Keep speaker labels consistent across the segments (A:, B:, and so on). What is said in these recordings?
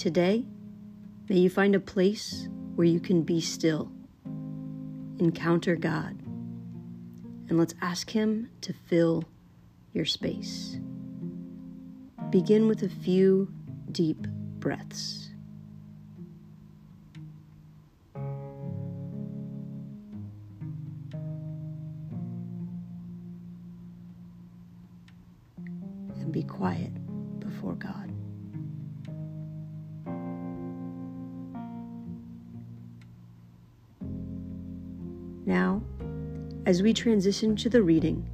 A: Today, may you find a place where you can be still, encounter God, and let's ask Him to fill your space. Begin with a few deep breaths. And be quiet before God. Now, as we transition to the reading,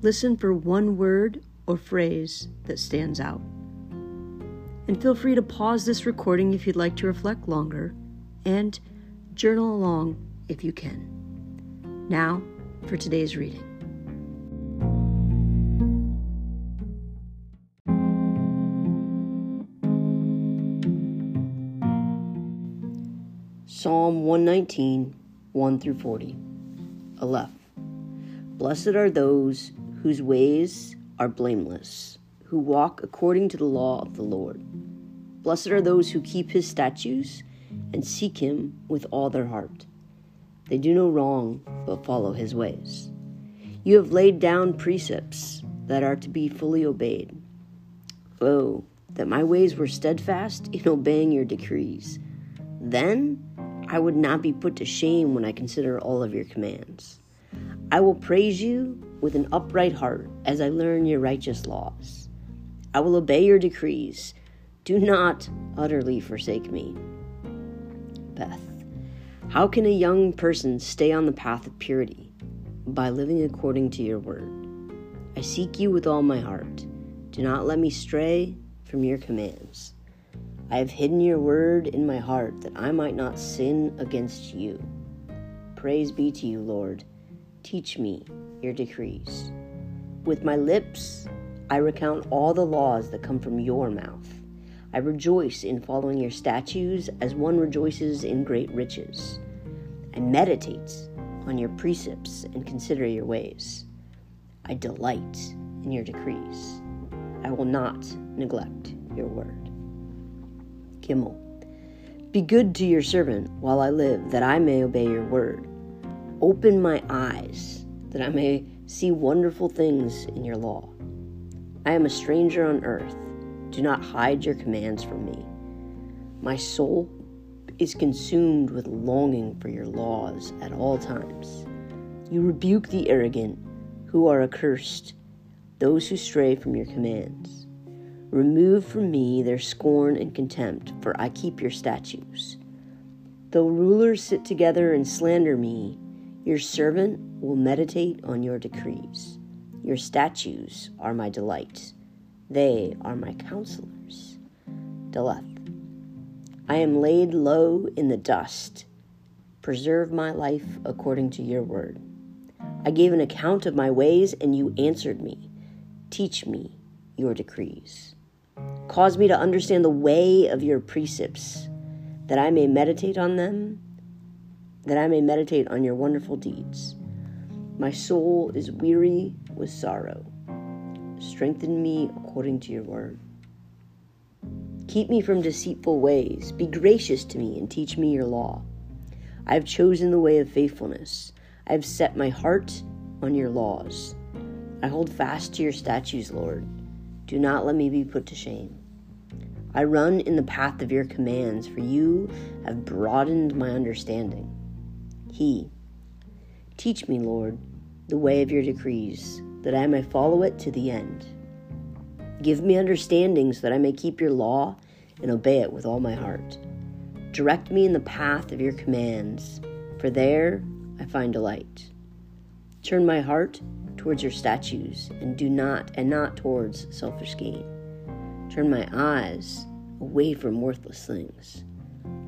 A: listen for one word or phrase that stands out. And feel free to pause this recording if you'd like to reflect longer and journal along if you can. Now, for today's reading. Psalm 119, 1 through 40. Aleph. Blessed are those whose ways are blameless, who walk according to the law of the Lord. Blessed are those who keep his statutes and seek him with all their heart. They do no wrong, but follow his ways. You have laid down precepts that are to be fully obeyed. Oh, that my ways were steadfast in obeying your decrees. Then I would not be put to shame when I consider all of your commands. I will praise you with an upright heart as I learn your righteous laws. I will obey your decrees. Do not utterly forsake me. Beth. How can a young person stay on the path of purity? By living according to your word. I seek you with all my heart. Do not let me stray from your commands. I have hidden your word in my heart that I might not sin against you. Praise be to you, Lord. Teach me your decrees. With my lips, I recount all the laws that come from your mouth. I rejoice in following your statutes as one rejoices in great riches. I meditate on your precepts and consider your ways. I delight in your decrees. I will not neglect your word. Gimel. Be good to your servant while I live, that I may obey your word. Open my eyes, that I may see wonderful things in your law. I am a stranger on earth. Do not hide your commands from me. My soul is consumed with longing for your laws at all times. You rebuke the arrogant who are accursed, those who stray from your commands. Remove from me their scorn and contempt, for I keep your statutes. Though rulers sit together and slander me, your servant will meditate on your decrees. Your statutes are my delight. They are my counselors. Daleth. I am laid low in the dust. Preserve my life according to your word. I gave an account of my ways, and you answered me. Teach me your decrees. Cause me to understand the way of your precepts, that I may meditate on them, that I may meditate on your wonderful deeds. My soul is weary with sorrow. Strengthen me according to your word. Keep me from deceitful ways. Be gracious to me and teach me your law. I have chosen the way of faithfulness. I have set my heart on your laws. I hold fast to your statutes, Lord. Do not let me be put to shame. I run in the path of your commands, for you have broadened my understanding. He, teach me, Lord, the way of your decrees, that I may follow it to the end. Give me understanding so that I may keep your law and obey it with all my heart. Direct me in the path of your commands, for there I find delight. Turn my heart towards your statues and do not and not towards selfish gain. Turn my eyes away from worthless things.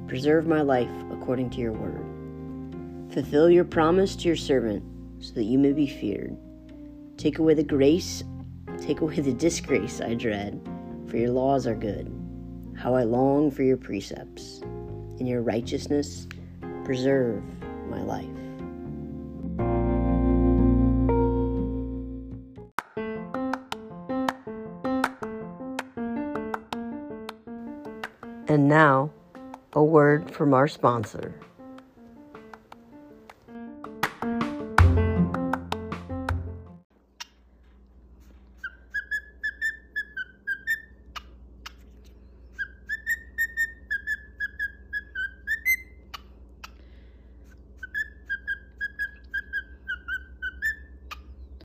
A: Preserve my life according to your word. Fulfill your promise to your servant so that you may be feared. Take away the grace, take away the disgrace I dread, for your laws are good. How I long for your precepts. In your righteousness, preserve my life. And now, a word from our sponsor.